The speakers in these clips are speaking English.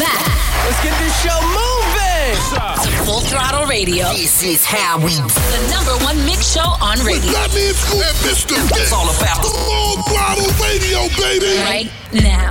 back. Let's get this show moving. It's full Throttle Radio. This is how we The number one mix show on radio. That means Scoop and Mr. It's all about the Full Throttle Radio, baby. Right now.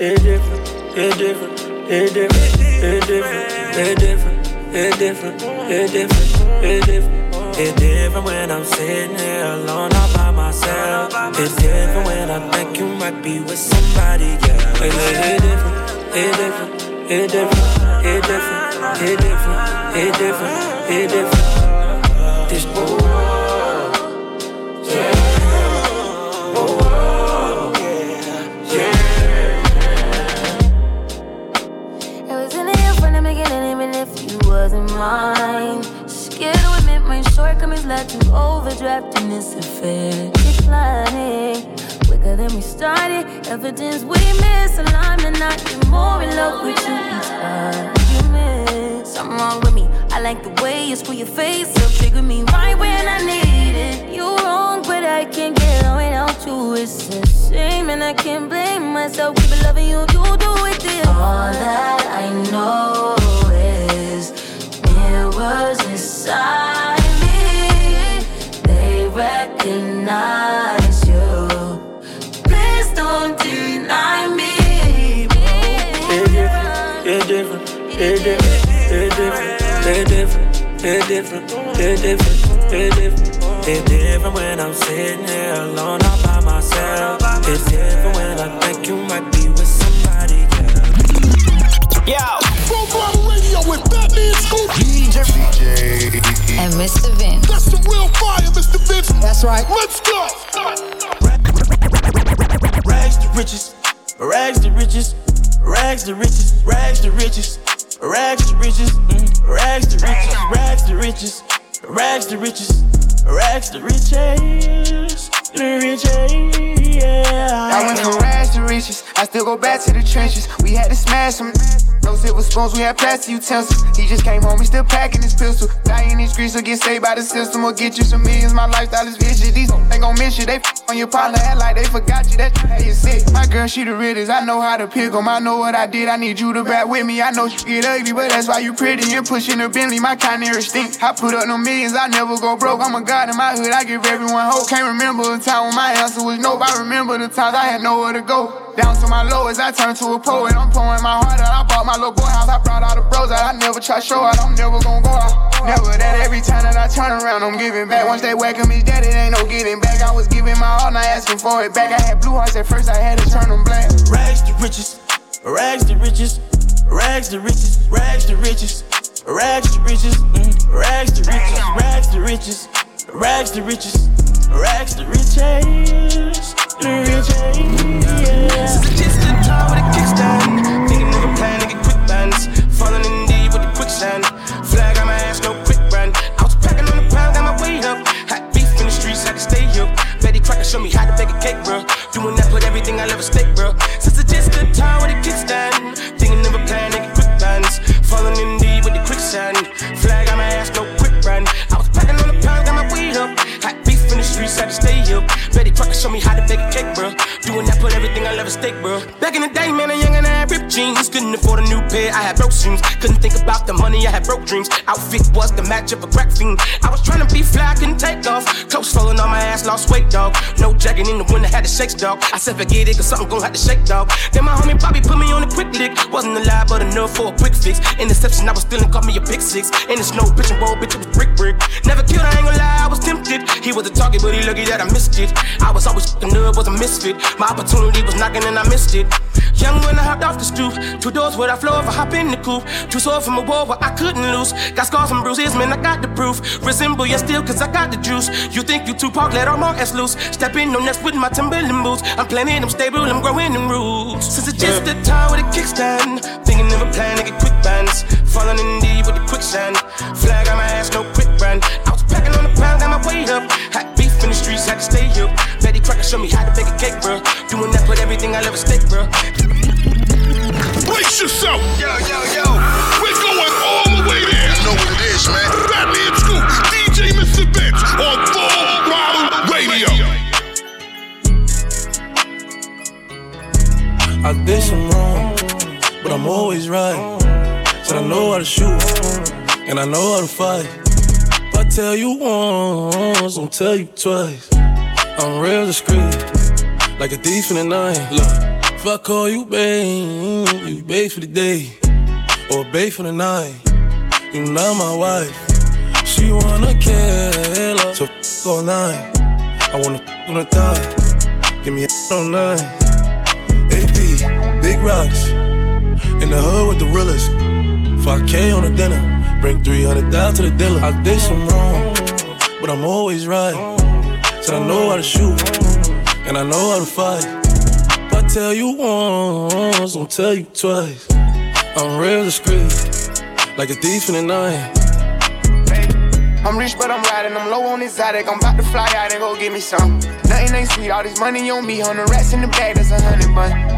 It's different, it's different, it's different, it's different, it's different, it's different, it's different, it's different. It's different when I'm sitting here alone all by myself. It's different when I think you might be with somebody else. It's, it's different, it's different, it's different, it's different, it's different, it's different, it's different. This It was in the shortcomings led to overdraft in this affair. Declining quicker than we started. Evidence we miss alignment, not get more in love with you each argument. Something wrong with me. I like the way you screw your face up, trigger me right when I need it. You wrong, but I can't get on without you. It's a shame, and I can't blame myself. Keep loving you, you do it dear. All that I know is mirrors inside recognize you. Please don't deny me. It's different, it's different, it's different, it's different, it's different, it's different, it's different. It's different when I'm sitting here alone all by myself. It's different when I think you might be with somebody else. Yo. Full Throttle Radio with Fatman Scoop. DJ DJ. And Mr. Vince. That's the real fire, Mr. Vince. That's right. Let's go. Rags to riches, rags to riches, rags to riches, rags to riches, rags to riches, rags to riches, rags to riches, rags to riches, rags to riches, the riches, yeah. I went from rags to riches. I still go back to the trenches. We had to smash some. No silver spoons, we had plastic utensils. He just came home, he still packing his pistol. Die in these streets or get saved by the system or get you some millions. My lifestyle is vicious. These ain't gon' miss you. They on your partner, act like they forgot you. That how you sick. My girl, she the realest. I know how to pick 'em. I know what I did. I need you to back with me. I know you get ugly, but that's why you pretty and pushing the Bentley. My kind of stink. I put up no millions. I never go broke. I'm a god in my hood. I give everyone hope. Can't remember a time when my answer was nope. I remember the times I had nowhere to go. Down to my lowest, I turned to a poet. I'm pouring my heart out. I bought my little boy house. I brought all the bros out. I never try show out. I'm never gonna go out. Never that every time that I turn around, I'm giving back. Once they welcome me, dead, it ain't no getting back. I was giving my all, not asking for it back. I had blue hearts at first, I had to turn them black. Rags to riches, rags to riches, rags to riches, rags to riches, rags to riches, rags to riches, rags to riches, rags to riches, rags to riches, the riches, yeah. Since I just stood tall with a kickstand, thinking of a plan to get quick bands, falling in deep with the quicksand. Flag on my ass, no quick brand. I was packing on the pound, got my weight up. Hot beef in the streets, had to stay up. Betty Crocker show me how Back in the day, man, jeans. Couldn't afford a new pair, I had broke shoes. Couldn't think about the money, I had broke dreams. Outfit was the match of a crack fiend. I was trying to be fly, couldn't take off. Clothes falling on my ass, lost weight, dog. No jacket in the winter, had to shake, dog. I said, forget it, cause something gon' have to shake, dog. Then my homie Bobby put me on a quick lick. Wasn't alive, but enough for a quick fix. Interception, I was stealing, caught me a pick six. In the snow, pitch and roll, bitch, it was brick, brick. Never killed, I ain't gonna lie, I was tempted. He was a target, but he lucky that I missed it. I was always fucking up, was a misfit. My opportunity was knocking and I missed it. Young when I hopped off the stoop, two doors where I floor if I hop in the coupe. Two swords from a war where I couldn't lose. Got scars from bruises, man, I got the proof. Resemble you still, cause I got the juice. You think you Tupac, let all my ass loose. Step in on next with my Timberland boots. I'm planning, I'm stable, I'm growing in roots. Since it's just the time with a kickstand, thinking of a plan to get quick bands. Falling in deep with the quicksand. Flag on my ass, no quick fight. If I tell you once, I'll tell you twice. I'm real discreet, like a thief in the night. Look, if I call you babe, you babe for the day, or babe for the night. You not my wife. She wanna kill her, so f all night. I wanna f on the thigh. Give me a on nine. AP, big rocks. In the hood with the realest. 5K on the dinner. Bring 300 down to the dealer. I did some wrong, but I'm always right. Said I know how to shoot, and I know how to fight. If I tell you once, I'll tell you twice. I'm real discreet, like a thief in the night. I'm rich, but I'm riding. I'm low on exotic. I'm about to fly out and go get me some. Nothing ain't sweet. All this money on me. On the rats in the bag, that's a hundred bun.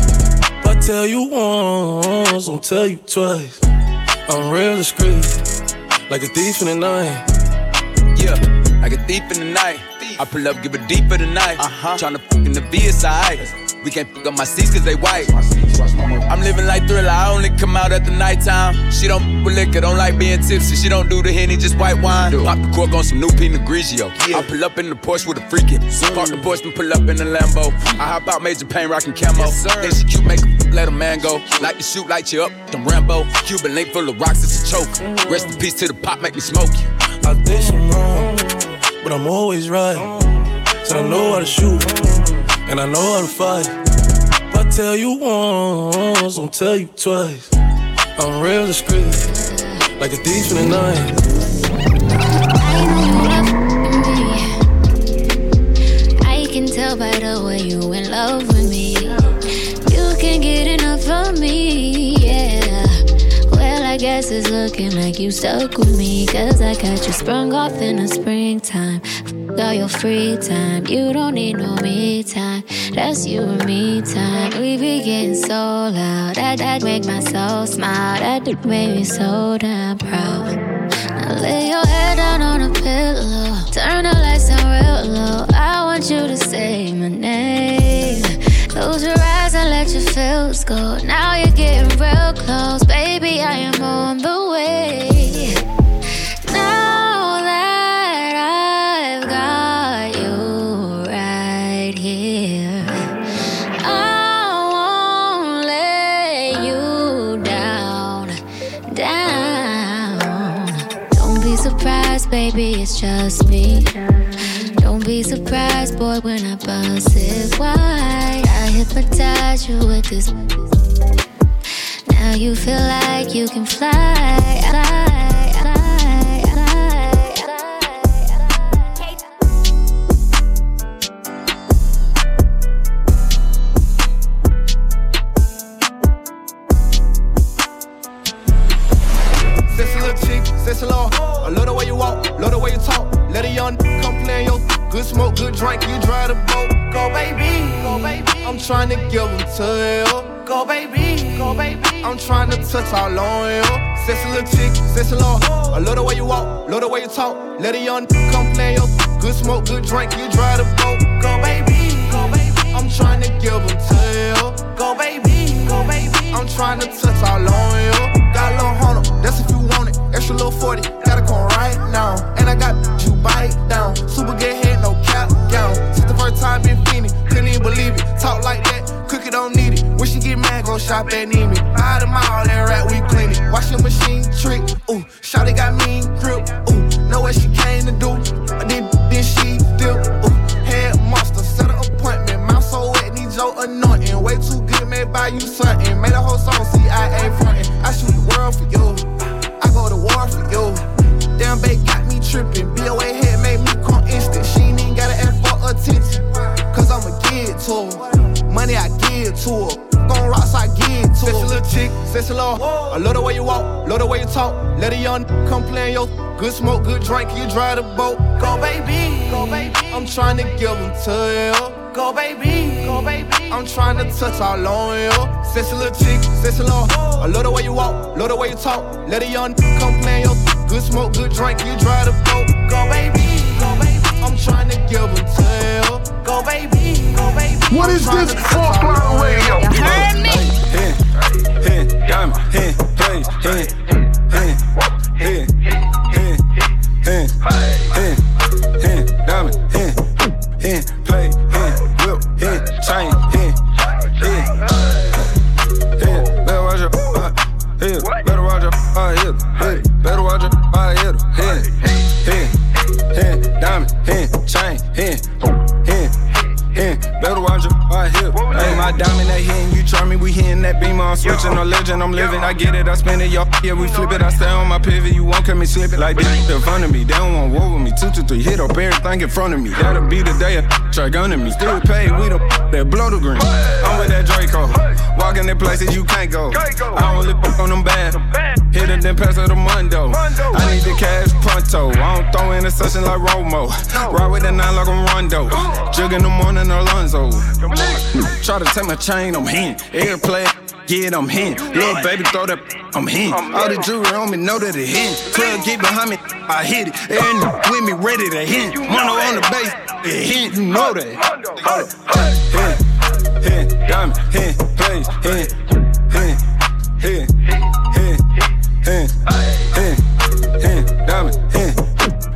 Tell you once, I'll tell you twice. I'm real discreet like a thief in the night. Yeah, like a thief in the night. I pull up, give a deep for the night. Uh-huh. Tryna fuck in the VSI. We can't fuck up my seats cause they white. I'm living like thriller, I only come out at the nighttime. She don't fuck with liquor, don't like being tipsy. She don't do the henny, just white wine. Pop the cork on some new Pinot Grigio. Yeah. I pull up in the Porsche with a freakin'. Mm. Park the Porsche and pull up in the Lambo. I hop out major pain, rockin' camo. Yes, then she cute, make a let a man go. Like to shoot, light you up, them Rambo. Cuban link full of rocks, it's a choke. Mm-hmm. Rest in peace to the pop, make me smoke you. I did some wrong, but I'm always right. So I know how to shoot, and I know how to fight. Tell you once, I'll tell you twice. I'm real discreet, like a thief in the night. I can tell by the way you in love with me. You can't get enough of me, guess it's looking like you stuck with me. Cause I got you sprung off in the springtime. All your free time, you don't need no me time. That's you and me time. We be getting so loud, that that make my soul smile. That make me so damn proud. Now lay your head down on a pillow, turn the lights down real low. I want you to say my name. Close your eyes and let your feels go. Now you're getting real close, boy, when I bust it wide. I hypnotize you with this. Now you feel like you can fly, fly, good smoke, good drink. You drive the boat. Go baby, go baby. I'm trying to give them to you. Go baby, go baby. I'm trying to touch all on you. Sexy little chick, sexy little. I love the way you walk, love the way you talk. Let a young come play your good smoke, good drink. You drive the boat. Go baby, go baby. I'm trying to give them to you. Go baby, go baby. I'm trying to touch all on you. Got a little hunter, that's if you want it. Extra little 40, touch all on you. Sexy little chick, sexy Lord. I love the way you walk, love the way you talk. Let a young come play in your good smoke, good drink, you drive the boat. Go baby, go baby. I'm trying to give them to you. Go baby, go baby. What is this Full Throttle Radio? You heard me? Hen, hen, diamond, hen, plays, hen, hen, diamond, hen, chain, hen, hen. Hen, better watch hip. Hey, my diamond, they hitting you, try me, we hitting that beam. I'm switching, no legend, I'm living. I get it, I spend it, y'all. Yeah, we flip it, I stay on my pivot. You won't come and slip it like this. In front of me, they don't want war with me. Two, two, three, hit up everything in front of me. That'll be the day a try gunning me. Still paid, we the that blow the green. I'm with that Draco. Walking in places you can't go. I only fuck on them bad. Hit it, then pass it to Mundo. I need the cash pronto. I don't throw in a session like Romo. Ride with the nine like I'm Rondo. Jug in the morning, Alonzo. Try to take my chain, I'm hin. Airplay, get I'm hin. Little baby, throw that, I'm hin. All the jewelry on me, know that it hin. 12 get behind me, I hit it. And with me, ready to hit. Mono on the base, it hit, you know that. Hin, hin, diamond, hin, plays, hin, hin, hin, hin, hin, hin, hin, diamond, hin,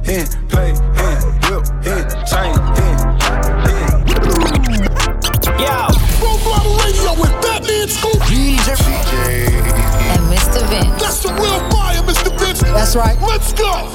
hin, play, hin, whip, hin, chain, hin, hin. Yo. Full Throttle Radio with Fatman Scoop. DJ. And Mr. Vince. That's the real fire, Mr. Vince. That's right. Let's go.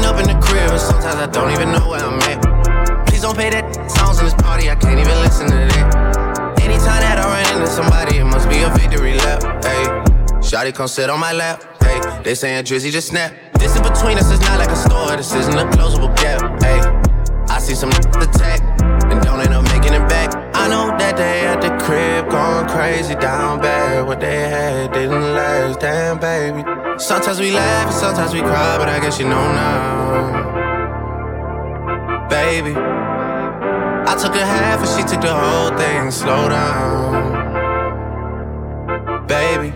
Up in the crib and sometimes I don't even know where I'm at. Please don't pay that songs in this party, I can't even listen to that. Anytime that I run into somebody, it must be a victory lap. Hey, Shotty come sit on my lap. Hey, they saying Drizzy just snap. This in between us is not like a store, this isn't a closable gap. Hey, I see some attack and don't end up making it back. I know that they at the crib going crazy down bad. What they had didn't last, damn baby. Sometimes we laugh and sometimes we cry, but I guess you know now, baby. I took a half and she took the whole thing. Slow down, baby.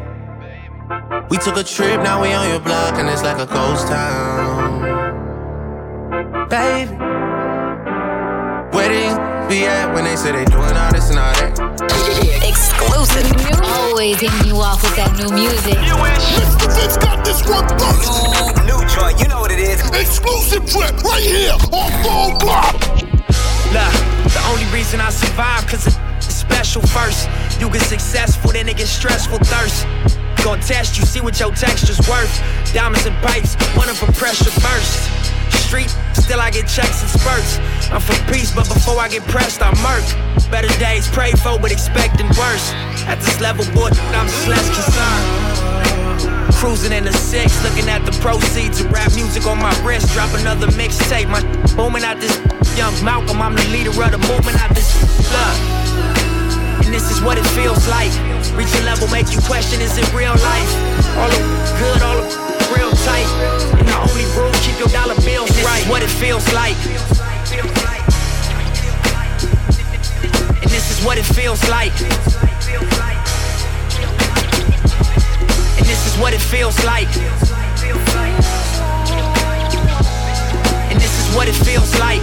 We took a trip, now we on your block and it's like a ghost town, baby. Where be at when they say they doing all this and all that? Exclusive. Always hitting you off with that new music. Mr. Vince got this one first. New joint, you know what it is. Exclusive trip right here on Full Throttle. Look, the only reason I survive, cause it's special first. You get successful, then it get stressful thirst. Gonna test you, see what your texture's worth. Diamonds and pipes, one of them pressure burst. Street, still I get checks and spurts. I'm for peace, but before I get pressed, I murk. Better days pray for, but expecting worse. At this level, boy, I'm just less concerned. Cruising in the six, looking at the proceeds of rap music on my wrist. Drop another mixtape, my booming out this young Malcolm. I'm the leader of the movement out this love. And this is what it feels like. Reach a level, make you question, is it real life? All the good, all the real tight. And the only rule, keep your dollar bills right. What it feels like. And this is what it feels like. And this is what it feels like. And this is what it feels like.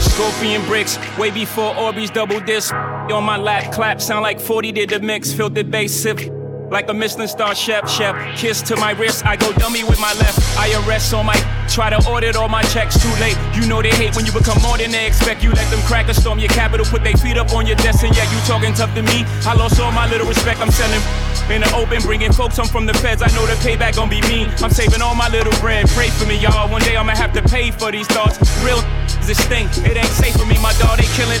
Scorpion bricks, way before Orbeez double disc. On my lap, clap, sound like 40 did the mix. Filtered bass sip. Like a Michelin star chef. Chef, kiss to my wrist, I go dummy with my left. I arrest on my try to audit all my checks. Too late, you know they hate when you become more than they expect. You let them crack a storm your capital, put their feet up on your desk, and yet you talking tough to me. I lost all my little respect. I'm selling in the open, bringing folks home from the feds. I know the payback gon' be mean. I'm saving all my little bread. Pray for me, y'all. One day I'ma have to pay for these thoughts. Real this thing, it ain't safe for me. My dog, they killing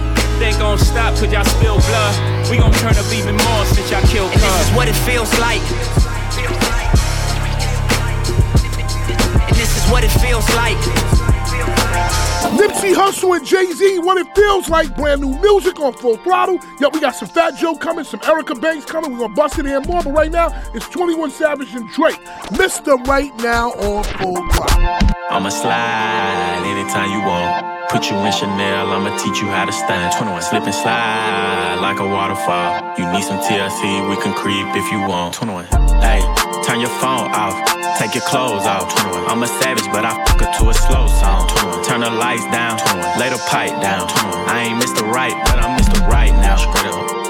ain't gon' stop cause y'all spill blood. We gon' turn up even more since y'all killed And this is what it feels like. And this is what it feels like. Nipsey Hussle and Jay Z, what it feels like. Brand new music on full throttle. Yo, we got some Fat Joe coming, some Erica Banks coming. We're gonna bust it in more, but right now it's 21 Savage and Drake. Mr. Right now on full throttle. I'ma slide anytime you want. Put you in Chanel, I'ma teach you how to stand. 21. Slip and slide like a waterfall. You need some TLC, we can creep if you want. 21. Hey, turn your phone off, take your clothes off. 21. I'm a savage, but I fuck her to a slow song. 21. Turn the lights down, 21. lay the pipe down. 21. I ain't Mr. Right, but I'm Mr. Right now.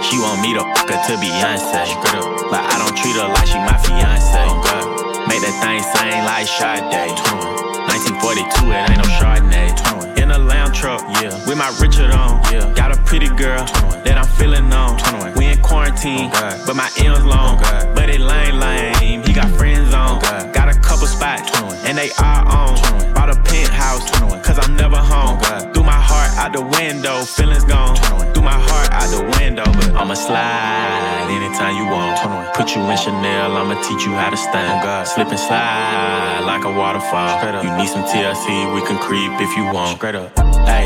She want me to fuck her to Beyonce. But I don't treat her like she my fiance. Make that thing sing like Sade. 1942, it ain't no Chardonnay. 21 a lamb truck, yeah. With my Richard on, yeah. Got a pretty girl 21. that I'm feeling on. 21. We in quarantine, oh but my M's long. Oh but it lame lame, he got friends on. Oh got a couple spots, 21. and they are on. 21. Bought a penthouse, 21. cause I'm never home. Oh, Threw my heart out the window, feelings gone. 21. Threw my heart out the window, but I'ma slide anytime you want. 21. Put you in Chanel, I'ma teach you how to stand. Slip and slide like a waterfall. You need some TLC, we can creep if you want. Straight up. Hey,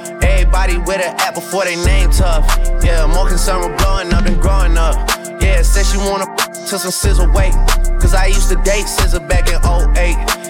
Everybody with an app before they name tough. Yeah, more concerned with blowing up than growing up. Yeah, said she wanna to some SZA weight. Cause I used to date SZA back in 08.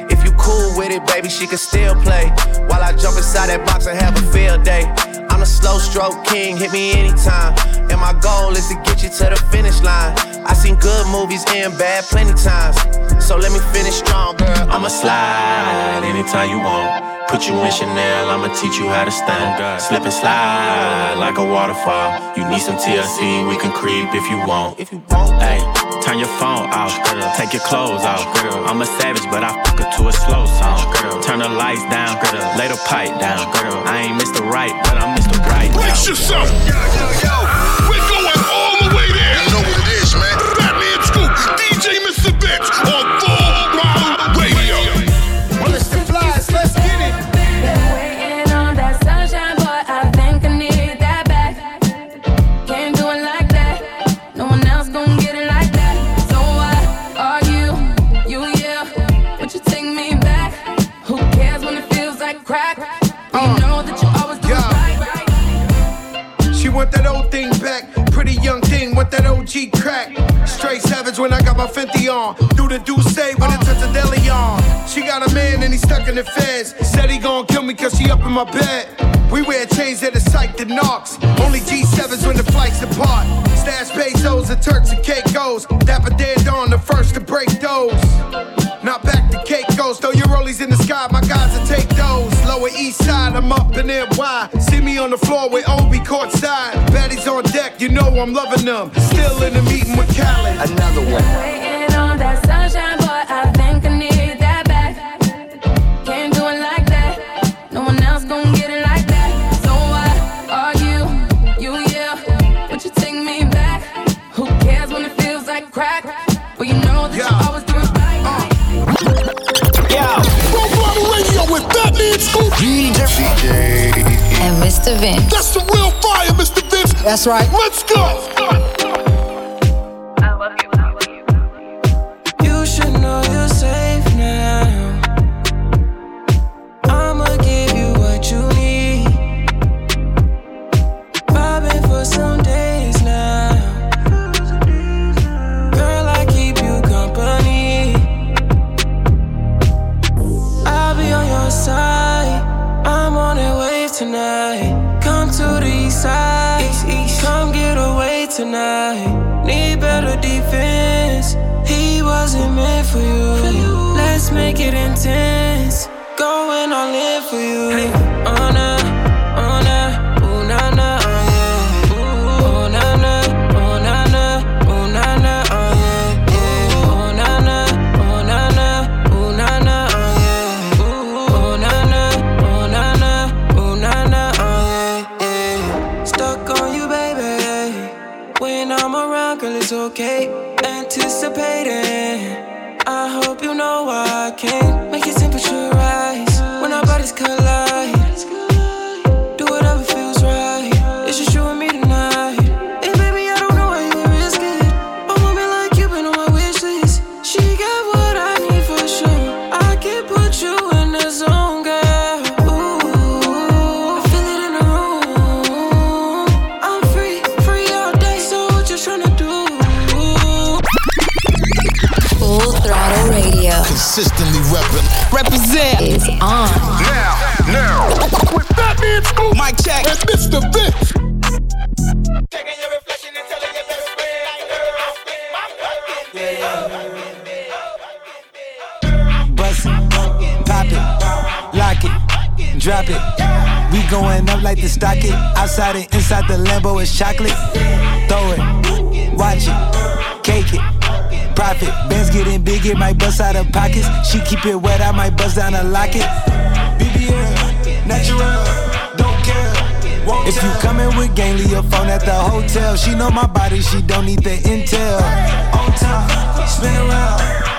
Cool with it, baby, she can still play. While I jump inside that box and have a field day. I'm a slow stroke king, hit me anytime. And my goal is to get you to the finish line. I seen good movies and bad plenty times. So let me finish strong, girl. I'ma slide anytime you want. Put you in Chanel, I'ma teach you how to stand. Slip and slide like a waterfall. You need some TLC, we can creep if you want. If you want, hey, turn your phone off. girl. Take your clothes off. Girl. I'm a savage, but I fuck her to a slow song. Girl. Turn the lights down, girl. lay the pipe down. Girl. I ain't Mr. Right, but I'm Mr. Right. Brace yourself. Yo, yo, yo. In my bed. We wear chains that are psyched knocks. Only G7s when the flights depart. Stash pesos and Turks and Caicos. Dapper dead on the first to break those. Not back to Caicos, throw your rollies in the sky, my guys will take those. Lower east side, I'm up in NY. See me on the floor with Obi courtside. Baddies on deck, you know I'm loving them. Still in the meeting with Khaled. Another one. Vince. That's the real fire, Mr. Vince. That's right. Let's go. Represent is on. Now, now. With Fatman Scoop. Mic check. And Mr. Vince. Taking your reflection and telling you better spin. Yeah. Bust it, pop it, lock it, drop it. We going up like the stock it. Outside and inside the Lambo is chocolate. Throw it, watch it, cake it. Profit, bands getting big, it might bust out of pockets. She keep it wet, I might bust down a locket. BBL, natural, don't care. Won't if you coming with gang, leave your phone at the hotel. She know my body, she don't need the intel. On top, spin around.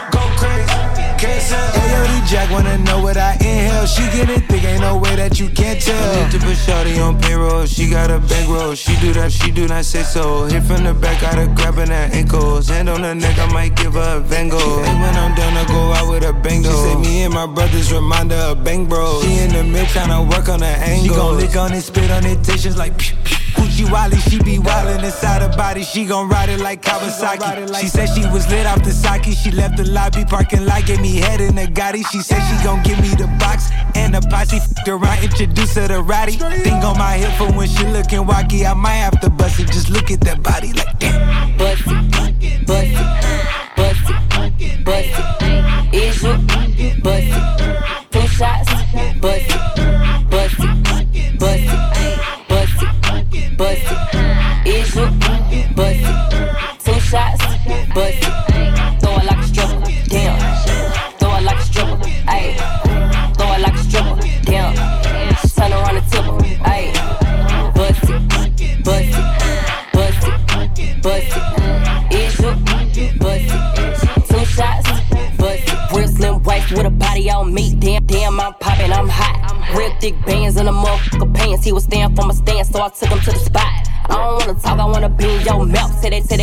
AOD Jack wanna know what I inhale. She get it thick, ain't no way that you can't tell. Need to put Shawty on payroll. She got a bankroll. She do that, she do not say so. Hit from the back, got her grabbing her ankles. Hand on her neck, I might give her a Van Gogh. And when I'm done, I go out with a bang She say me and my brothers remind her of bang bro. She in the mid tryna work on her angle. She gon' lick on it, spit on it, tissues like pew, pew. Gucci Wally, she be wildin' inside her body. She gon' ride it like Kawasaki. She said she was lit off the sake. She left the lobby parking lot, gave me head in the Gotti. She said she gon' give me the box and the posse. F***ed around, introduce her to Roddy. Thing on my hip for when she lookin' wacky. I might have to bust it. Just look at that body like damn. Bust it, bust it, bust it, bust it. Is you bust it?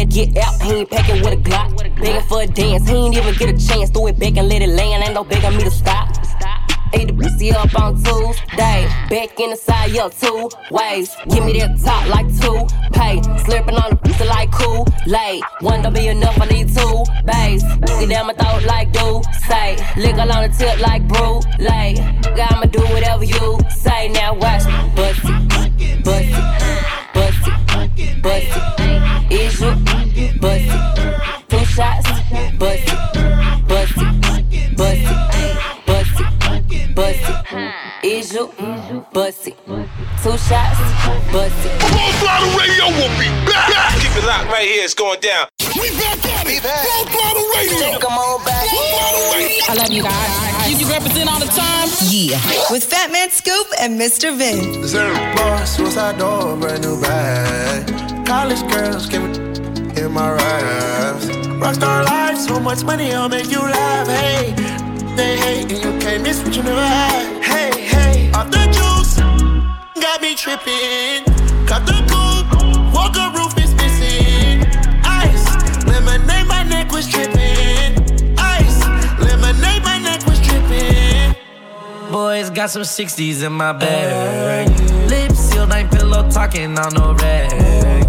Get out. He ain't packing with a Glock. Begging for a dance, he ain't even get a chance. Throw it back and let it land. Ain't no begging me to stop. Ate the pussy up on Tuesday. Back in the side, yeah, two ways. Give me that top like two pay. Slurping on the pussy like cool late. One don't be enough, I need two bass. Get down my throat like do say. Lick on the tip like brew late. I'ma do whatever you say. Now watch me bust it, bust it, bust it, bust it. Is you bust it? Two shots, bust it, bust it, bust it, bust it, bust it. Is you bust it? Two shots, bust it. Full Throttle Radio will be back. Keep it locked right here. It's going down. We back at it. Full Throttle Radio. Come on back. I love you guys. You represent all the time. Yeah. With Fat Man Scoop and Mr. Vin. Sir, boss, suicide door, brand new bag. College girls give it in my raps. Rockstar life, so much money, I'll make you laugh. Hey, they hate and you can't miss what you never had. Hey, hey. Off the juice, got me tripping. Cut the coupe, walker roof is missing. Ice, lemonade, my neck was tripping. Ice, lemonade, my neck was tripping. Boys got some 60s in my bag. Lips sealed, ain't pillow talking on no rag.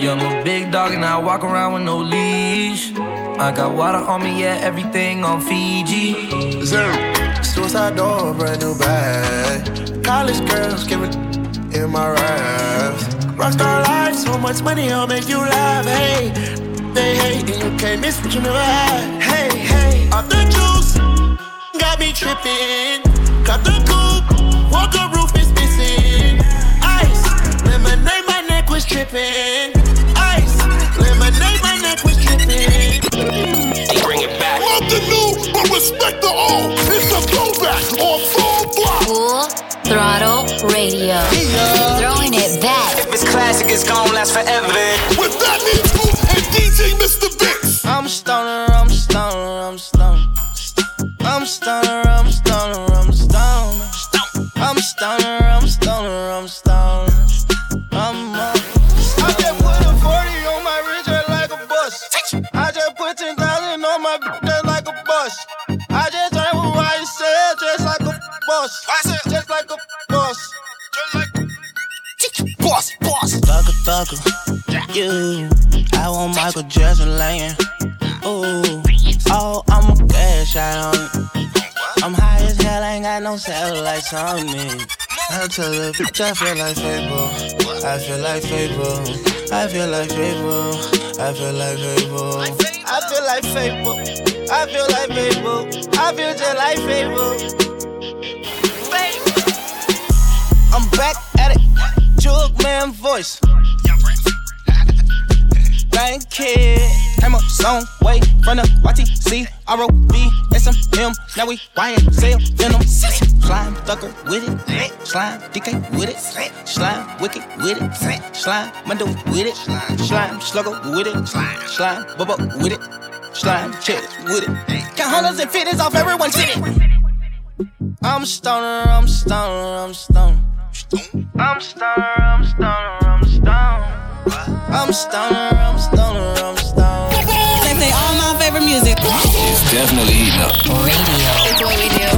Yeah, I'm a big dog and I walk around with no leash. I got water on me, yeah, everything on Fiji. Zero. Suicide door, brand new bag. College girls giving in my raps. Rockstar life, so much money, I'll make you laugh. Hey, they hate and you can't miss what you never had. Hey, hey, off the juice, got me tripping. Cut the coupe, walker roof is missing. Ice, lemonade, my neck was tripping. Respect the old. It's a throwback on full block. Full Throttle Radio. Throwing it back. If it's classic, it's gonna last forever. With that Nico and DJ Mr. Vince. I'm stoner, I'm Thugger. You. I want Michael Jackson laying. Ooh. Oh, I'm a cash out. I'm high as hell, I ain't got no satellites on me. I tell the bitch I feel like Fable. I feel like Fable. I feel like Fable. I feel like Fable. I feel like Fable. I feel like Fable. I feel just like Fable. I'm back at it. Jug man voice. Thank you. Came a long way from the YTC, SMM. Now we YSL, Venom. Slime thugger with it. Slime DK with it. Slime wicked with it. Slime Mundo with it. Slime slugger with it. Slime bubba with it. Slime chest with it. Count hundreds and fifties off everyone's city. I'm stoner, I'm stoner. I'm stoner, I'm stoner, I'm stoner. I'm stoner, I'm stoner, I'm stoner. They say all my favorite music. It's definitely heating up. Radio. It's what we do.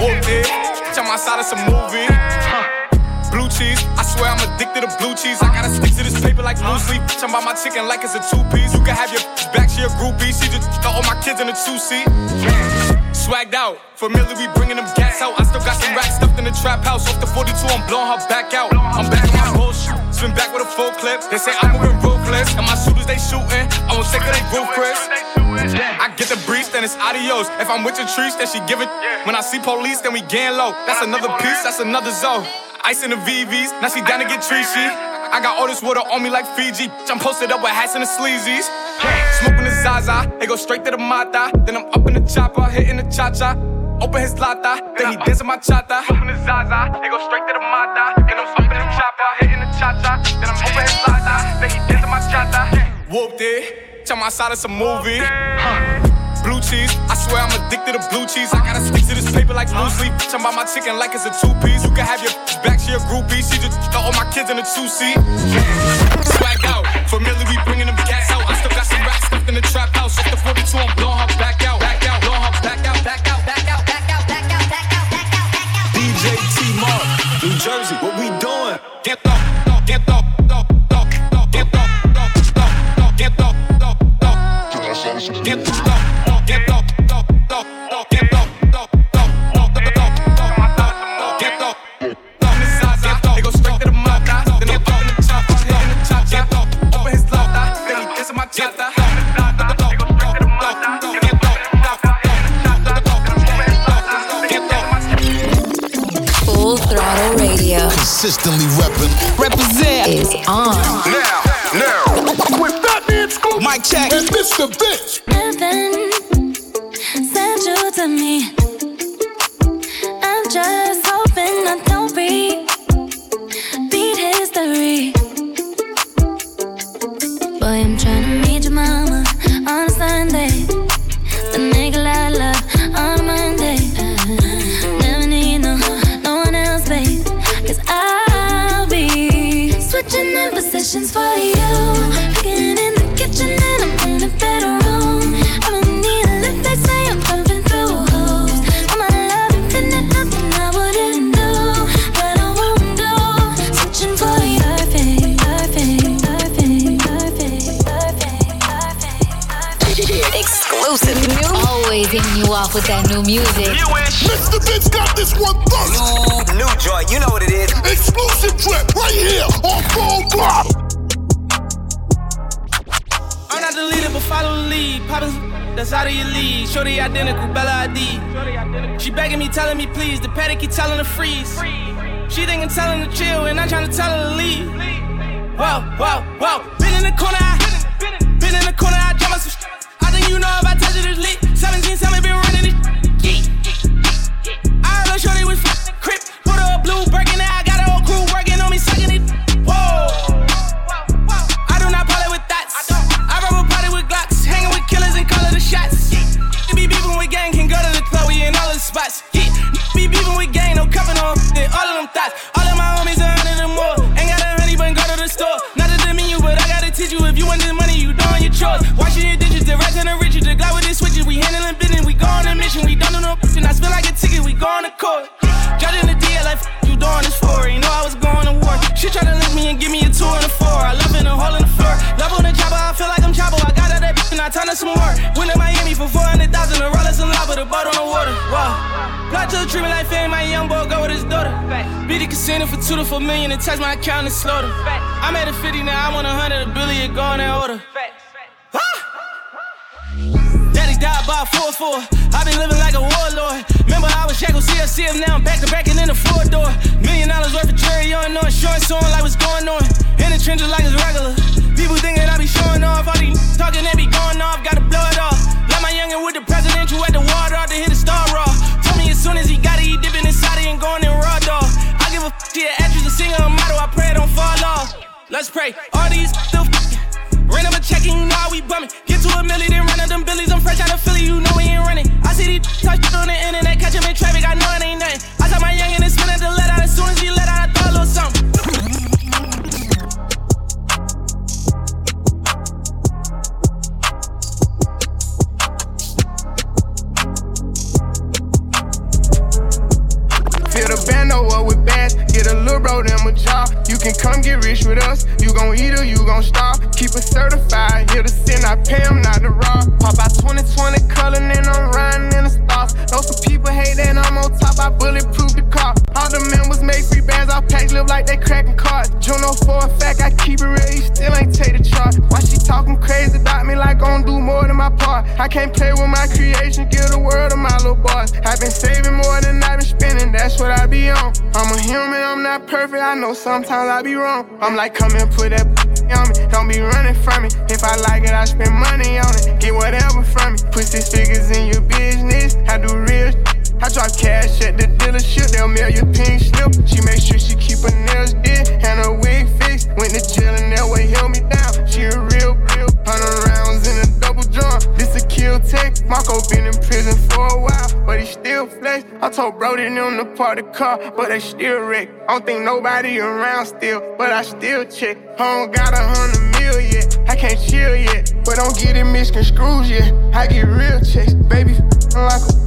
Whooped it. Jump outside of some movie. Huh. Blue cheese. I swear I'm addicted to blue cheese. I gotta stick to this paper like blue sleep. Jump about my chicken like it's a two piece. You can have your back, she a groupie. She just got all my kids in a two seat. Swagged out. Familiar, we bringing them gas out. I still got some racks stuffed in the trap house. Off the 42, I'm blowing her back out. I'm back on my bullshit. Spin back with a full clip. They say I'm moving ruthless. And my shooters, they shooting. I won't take they roof, Chris. I get the breeze, then it's adios. If I'm with your trees, then she give it. When I see police, then we gang low. That's another piece, that's another zone. Ice in the VVs, now she down to get treachy. I got all this water on me like Fiji. I'm posted up with hats and the sleazies. Smoking Zaza, it go straight to the Mata. Then I'm up in the chopper, hitting the cha cha. Open his lata, then he dancing my chata. Smoking the Zaza, it go straight to the Mata. Then I'm up in the chopper, hitting the cha cha. Then I'm open his lata, then he dancing my chata. Whooped it, jump outside of a movie. Huh. Blue cheese, I swear I'm addicted to blue cheese. I gotta stick to this paper like blue sleep. Jump about my chicken like it's a two piece. You can have your back, she a groupie. She just got all my kids in a two seat. Swag out, familiar, we the trap house. Off the 42, I'm blowing her back out, back out, blowing her back out, back out, back out, back out, back out, back out, back out, back out. DJ T Mark, New Jersey, what we doing? Get up, get up, on. Now, now, with Fatman Scoop, Mike check, and Mr. Vince. Exclusive trip right here on Full Throttle. I'm not the leader, but follow the lead. Poppin' that's out of your league. Shorty identical, Bella ID. She begging me, telling me please. The paddock keep telling her freeze. She thinking telling her chill, and I'm trying to tell her to leave. Whoa, whoa, whoa. Been in the corner, I, been in the corner, I drop some shit. I think you know if I touch it, it's lit. 17, 7 been running. Yeah. I heard her shorty was f- crip. Put her a blue breaking on the court. Judging the deal like you doing this for. You know I was going to war. She tried to link me and give me a two and a four. I love in a hole in the floor. Love on the chopper, I feel like I'm chopper. I got out that bitch and I turned her some more. Went to Miami for 400,000, a rollers and lava, the boat on the water. Wow. Plot to the treatment like fame, my young boy go with his daughter. Beat the casino for two to four million and touch my account and slaughter. I'm at a 50 now, I'm on a 100, a billion, go in that order. Daddy died by a 4-4. i been living like a warlord. Remember I was Jackal CFCF, now I'm back to back and in the four door. Million dollars worth of jury on, no insurance on, like what's going on. In the trenches like it's regular. People thinking I be showing off, all these talking they be going off, gotta blow it off. Like my youngin' with the presidential at the water to hit a star raw. Told me as soon as he got it, he dipping inside it and going in raw dog. I give a f to the actress, a singer, a model, I pray it don't fall off. Let's pray. All these still f- Ran up a check and you know we bumming. Get to a milli, then running. I touch on the internet, catch keep it real, you still ain't take the chart. Why she talking crazy about me like gon' do more than my part? I can't play with my creation, give the world to my little boys. I've been saving more than I've been spending, that's what I be on. I'm a human, I'm not perfect, I know sometimes I be wrong. I'm like, come and put that on me, don't be running from me. If I like it, I spend money on it, get whatever from me. Put six figures in your business, I do real. I drop cash at the dealership, they'll mail you pink slip. She make sure she keep her nails did and her wig fixed. Went to jail and that way held me down. She a real, real. Hundred rounds in a double drum. This a kill tech. Marco been in prison for a while, but he still flex. I told Brody them to park the car, but they still wreck. I don't think nobody around still, but I still check. Don't got a hundred mil yet. I can't chill yet, but don't get it misconstrued yet. I get real checks, baby. Like a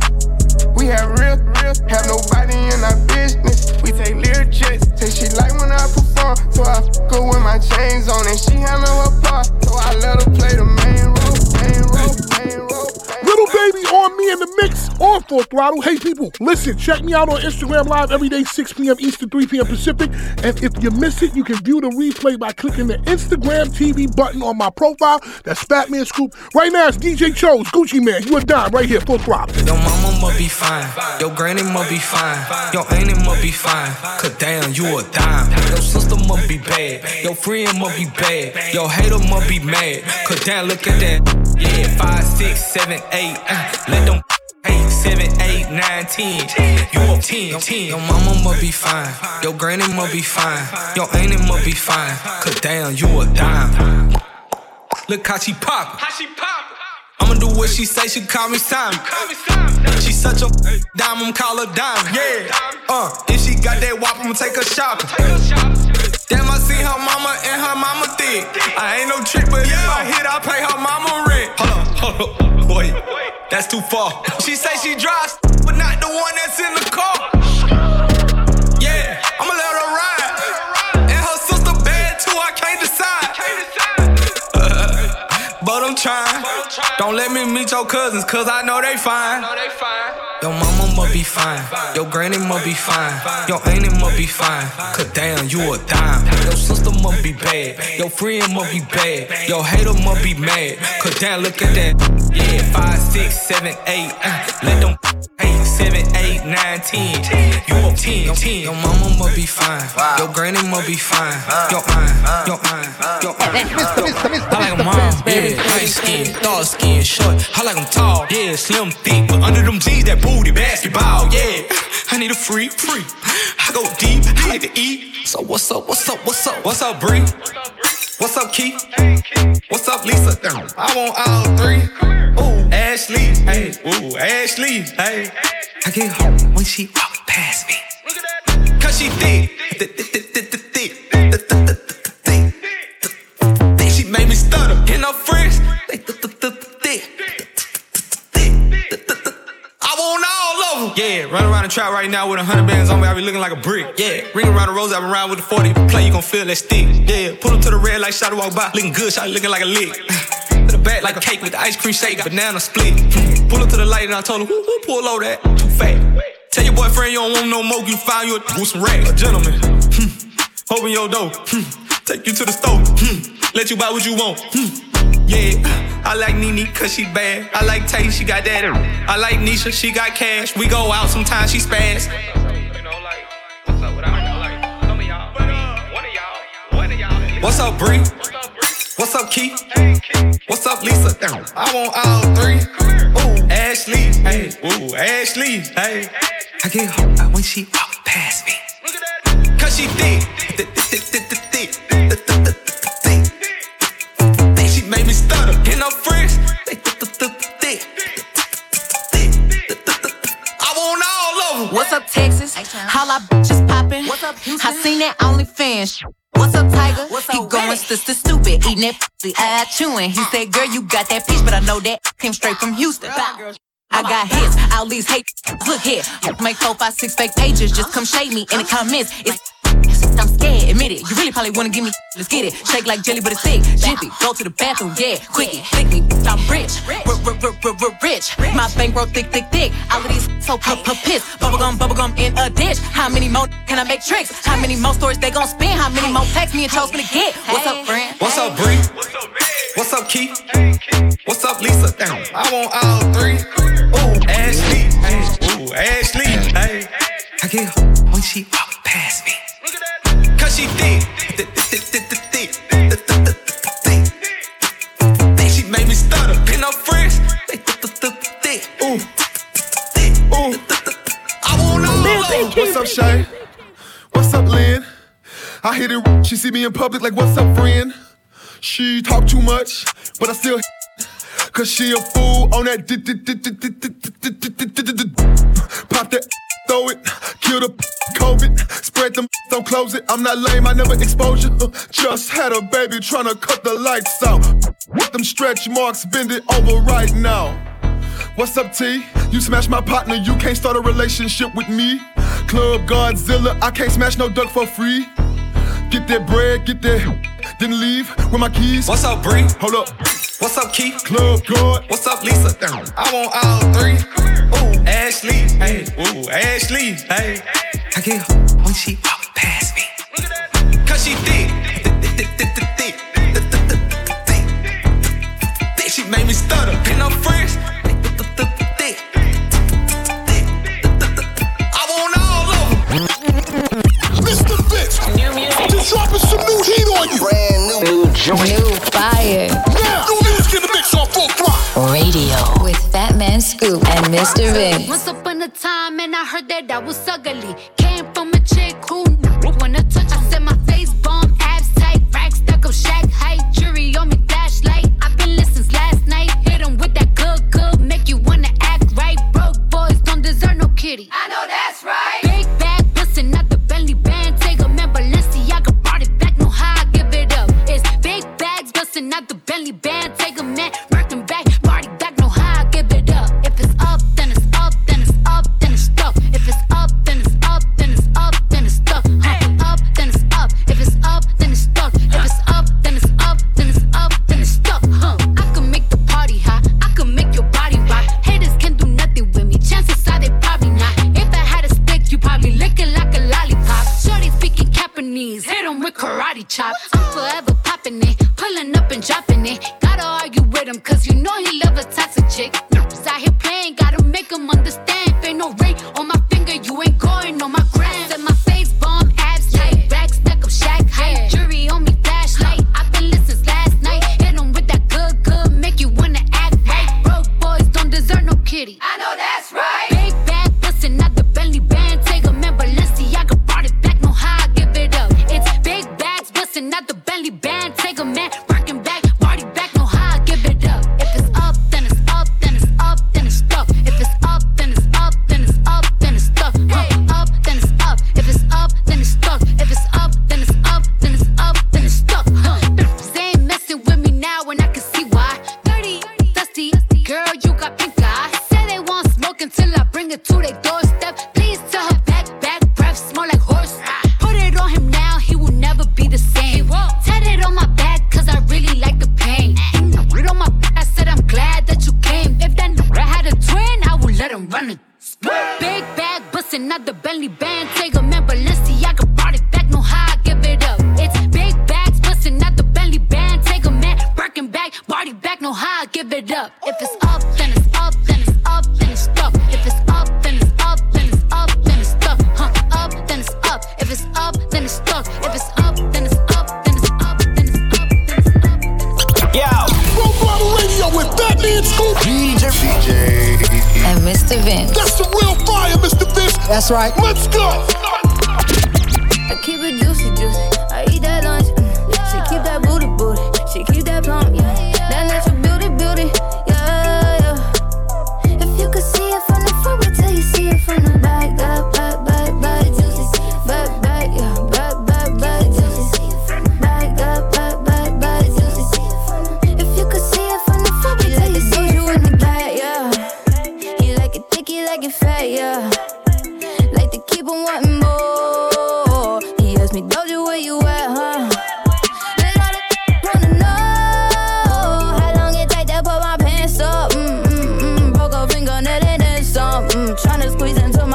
we have real, real, have nobody in our business. We take lyric checks. Say she like when I perform, so I go with my chains on, and she handle her part, so I let her play the main role, baby on me in the mix on Full Throttle. Hey people, listen, check me out on Instagram Live every day, 6 p.m. Eastern, 3 p.m. Pacific. And if you miss it, you can view the replay by clicking the Instagram TV button on my profile. That's Fatman Scoop. Right now it's DJ Chose, Gucci Mane. You a dime right here, Full Throttle. Your mama must be fine. Your granny must be fine. Your auntie must be fine. Cause damn, you a dime. Your sister must be bad. Your friend must be bad. Your hater must be mad. Cause damn, look at that. Yeah, five, six, seven, eight. Uh, let them eight, seven, eight, nine, ten. You a ten, ten. Your mama must be fine. Your granny must be fine. Your auntie must be fine. Cause damn, you a dime. Look how she pop. How she pop? I'ma do what she say, she call me Simon. She such a diamond, I'm call her diamond. Yeah. Uh, if she got that wop, I'ma take her shopping. Damn, I see her mama and her mama thick. I ain't no trick, but if I hit, I pay her mama rent. Hold up, hold up, boy, that's too far. She say she drives, but not the one that's in the car. Yeah, I'ma let her ride. And her sister bad too, I can't decide. but I'm trying. Don't let me meet your cousins, cause I know they fine. Your mama must be fine. Your granny must be fine. Your auntie must be fine. Cause damn, you a dime. Your sister must be bad. Your friend must be bad. Your hater must be mad. Cause damn, look at that. Yeah, five, six, seven, eight. Uh, let them 19. You a teen, teen. Your mama must be fine. Your granny must be fine. Your mine, your mine, your mine. Mr. Mr. Mr. I like them mom, yeah. Light skin, dark skin, short. I like them tall, yeah. Slim, thick, but under them jeans, that booty, basketball, yeah. I need a free, free. I go deep, I like to eat. So what's up, what's up, what's up, what's up, Bree? What's up, Keith? What's up, Lisa? I want all three. Ooh, Ashley, hey, ooh, Ashley, hey. I get home when she walk past me. Cause she thick, all. Yeah, run around the trap right now with a hundred bands on me. I be looking like a brick. Yeah, ring around the rose, I been around with the 40. Play, you gon' feel that stick. Yeah, pull up to the red light, shot walk by. Looking good, shot looking like a lick. To the back like a cake with the ice cream shake, banana split. Pull up to the light and I told her, who, who pull over that? Too fat. Tell your boyfriend you don't want no more, you find you a, with some racks. A gentleman. Hmm. Open your door. Hmm. Take you to the store. Hmm. Let you buy what you want. Hmm. Yeah, I like Nene cause she bad. I like Tay, she got that. I like Nisha, she got cash. We go out sometimes, she spaz. What's up, Bree? What's up, Keith? What's up, Lisa? I want all three. Ooh, Ashley, hey, ooh, Ashley, hey. I get home when she walk past me. Cause she thick, And her friends, they thick, thick, thick, thick. I want all of them. What's up, Texas? Holla, bitches poppin'. What's up, I seen that OnlyFans. What's up, Tiger? What's he going sister stupid, eating that pussy, eye chewing. He said, girl, you got that peach, but I know that came straight from Houston. I got hits, all these hate. Look here, make four, five, six fake pages. Just come shade me in the comments. It's I'm scared, admit it. You really probably wanna give me. Let's get it. Shake like jelly, but it's thick. Jiffy, go to the bathroom, yeah. Quickie, thick me. I'm rich, rich. My bankroll thick, thick, thick. All of these so p- p- piss. Bubblegum, bubblegum in a dish. How many more can I make tricks? How many more stories they gon' spin? How many more texts me and Cho's gonna get? What's up, friend? What's up, Bree? What's up, Keith? What's up, Lisa? I want all three. Ooh, Ashley, hey, ooh, Ashley, hey. I get home when she walk past me cause she. Think What's up, Shay? What's up, Lynn? I hit it. She see me in public like, what's up, friend? She talk too much, but I still Cause she a fool on that Pop that throw it, kill the COVID, spread them, don't close it. I'm not lame, I never expose you. Just had a baby tryna cut the lights out. With them stretch marks, bend it over right now. What's up, T? You smash my partner, you can't start a relationship with me. Club Godzilla, I can't smash no duck for free. Get that bread, get that, then leave with my keys. What's up, Bree? Hold up. What's up, Keith? Club good. What's up, Lisa? I want all three. Ooh, Ashley. Hey, ooh, Ashley. Hey, I get her when she walk past me. Cause she thick. Thick, thick, thick, thick, thick. She made me stutter. Pin up friends. Dropping some new heat on you. Brand new, new joint, new fire. Yeah. Radio with Fatman Scoop and Mr. Vince. Once upon a time, and I heard that I was ugly. Came from a chick who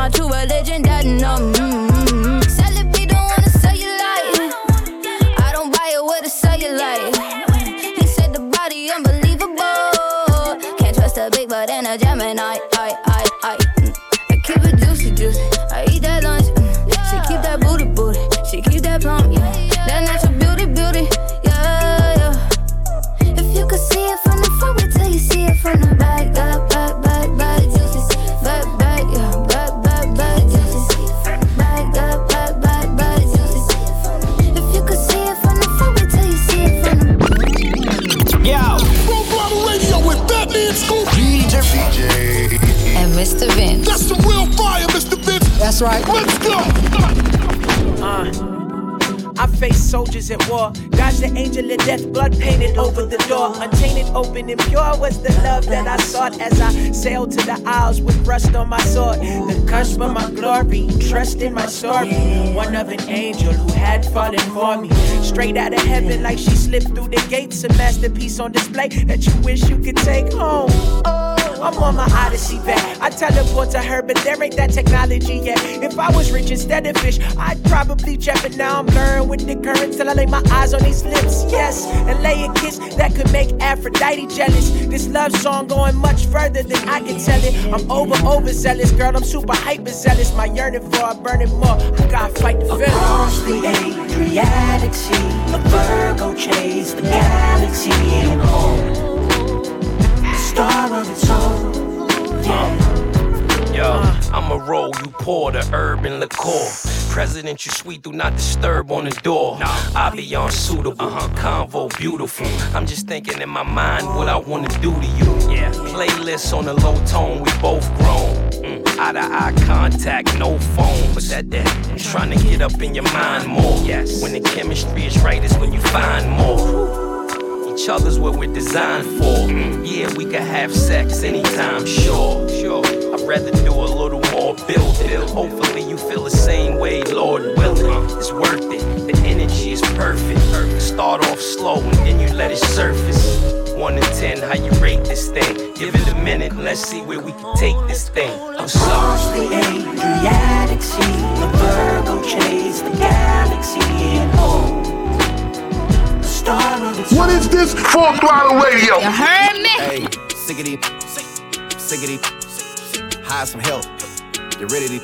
my true religion doesn't know. Mm-hmm. Sell it, be the one to sell your life. I don't buy it, what it sell you like. He said the body unbelievable. Can't trust a big butt and a Gemini. I, I, That's right. Let's go. Uh. I face soldiers at war. God's the angel of death, blood painted over the door. Untainted, open, and pure was the love that I sought as I sailed to the isles with rust on my sword. The cusp of my glory, trust in my story. One of an angel who had fallen for me. Straight out of heaven, like she slipped through the gates. A masterpiece on display that you wish you could take home. Oh. I'm on my odyssey back. I teleport to her, but there ain't that technology yet. If I was rich instead of fish, I'd probably jet, but now I'm blurring with the current till I lay my eyes on these lips. Yes, and lay a kiss that could make Aphrodite jealous. This love song going much further than I can tell it. I'm over, overzealous, girl. I'm super hyper zealous. My yearning for a burning more. I gotta fight the feeling. Across the Adriatic a Virgo chase the galaxy and home. A star of its own. Yeah. Yo, I'ma roll, you pour the urban liqueur. President, you sweet, do not disturb on the door. I be unsuitable, uh-huh. convo beautiful. I'm just thinking in my mind what I wanna do to you. Yeah, playlists on the low tone, we both grown. Mm. Eye to eye contact, no phone, but that that I'm trying to get up in your mind more. Yes, when the chemistry is right, is when you find more. Each other's what we're designed for. Yeah, we can have sex anytime, sure, sure. I'd rather do a little more building. Hopefully you feel the same way, Lord willing. It's worth it. The energy is perfect. Start off slow and then you let it surface. One to ten, how you rate this thing? Give it a minute, let's see where we can take this thing. I'm sorry. the Adriatic Sea, the Virgo chase the galaxy What is this? Full throttle radio. You heard me? Hey, sickety, sickety, hire some help. Get ready to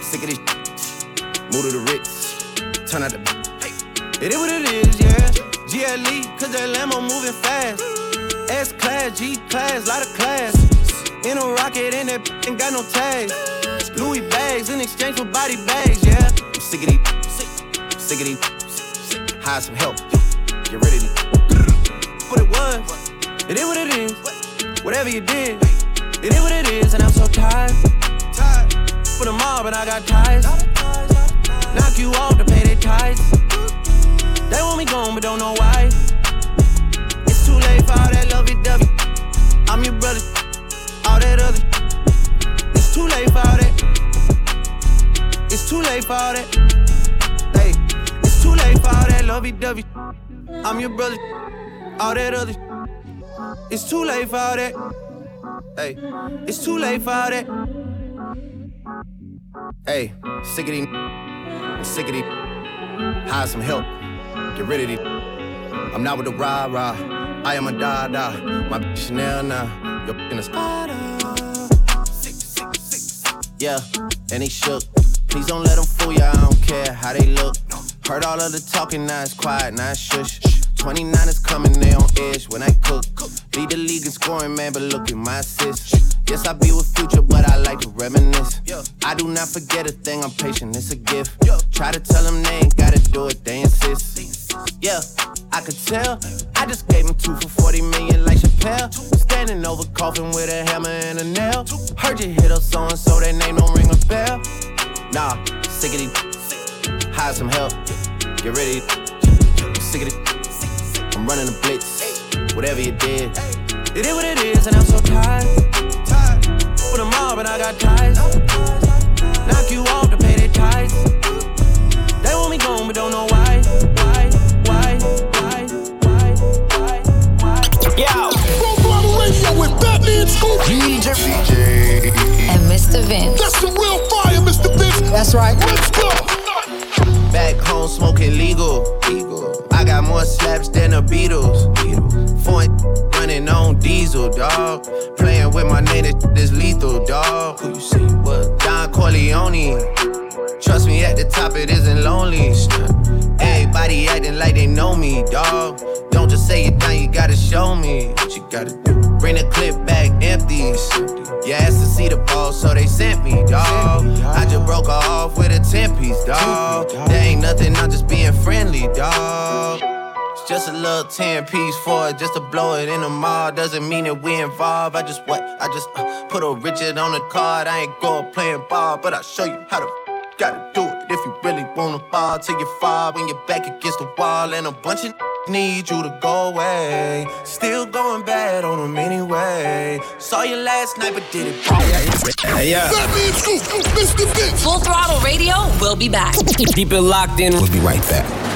sickety, move to the Ritz, turn out the. It is what it is, yeah. GLE, cause that Lambo moving fast. S class, G class, lot of class. In a rocket, and that ain't got no tags. Louis bags in exchange for body bags, yeah. I'm sickety, sickety, hire some help. Get ready to. What it was, it is what it is. Whatever you did, it is what it is, and I'm so tired. For the mob, and I got ties. Knock you off to pay their ties. They want me gone, but don't know why. It's too late for all that lovey dovey. I'm your brother, all that other. It's too late for all that. It's too late for all that. Hey, it's too late for all that lovey dovey. I'm your brother, all that other. It's too late for all that. Hey, it's too late for all that. Hey, sick of these, sick of these. Hire some help. Get rid of these. I'm not with the rah rah. I am a da da. My bitch Chanel now. Your in a Spada. Yeah, and he shook. Please don't let them fool ya. I don't care how they look. Heard all of the talking, now it's quiet, now it's shush. 29 is coming, they on edge when I cook. Lead the league in scoring, man, but look at my assists. Yes, I be with future, but I like to reminisce. I do not forget a thing, I'm patient, it's a gift. Try to tell them they ain't gotta do it, they insist. Yeah, I could tell. I just gave him two for 40 million like Chappelle. Standing over coffin with a hammer and a nail. Heard you hit up so and so, that name don't ring a bell. Nah, sick of these. Hire some help. Get ready. Sick of it. I'm running the blitz. Whatever you did. It is what it is, and I'm so tired. For the mob, and I got ties. Knock you off to pay their ties. They want me gone, but don't know why. Why? Why? Why? Why? Why? Why? Yo! Full throttle radio with Fatman Scoop. DJ. And Mr. Vince. That's the real fire, Mr. Vince. That's right. Let's go. Back home smoking legal. I got more slaps than the Beatles. Foreign running on diesel, dog. Playing with my name, this is lethal, dog. Who you you was? Don Corleone. Trust me, at the top it isn't lonely. Everybody acting like they know me, dog. Don't just say it down, you gotta show me what you gotta do. Bring the clip back empty. You asked to see the ball, so they sent me, dog. I just broke off with a 10 piece, dog. There ain't nothing, I'm just being friendly, dog. It's just a little 10 piece for it, just to blow it in the mall. Doesn't mean that we involved. I just what? I just uh, put a Richard on the card. I ain't going playing ball, but I'll show you how to. Gotta do it if you really wanna fall till you fall when you're back against the wall and a bunch of need you to go away. Still going bad on them anyway. Saw you last night, but did it wrong. Yeah. Fatman Scoop, Mr. Vince. Full Throttle Radio We'll be back. Keep it locked in. We'll be right back.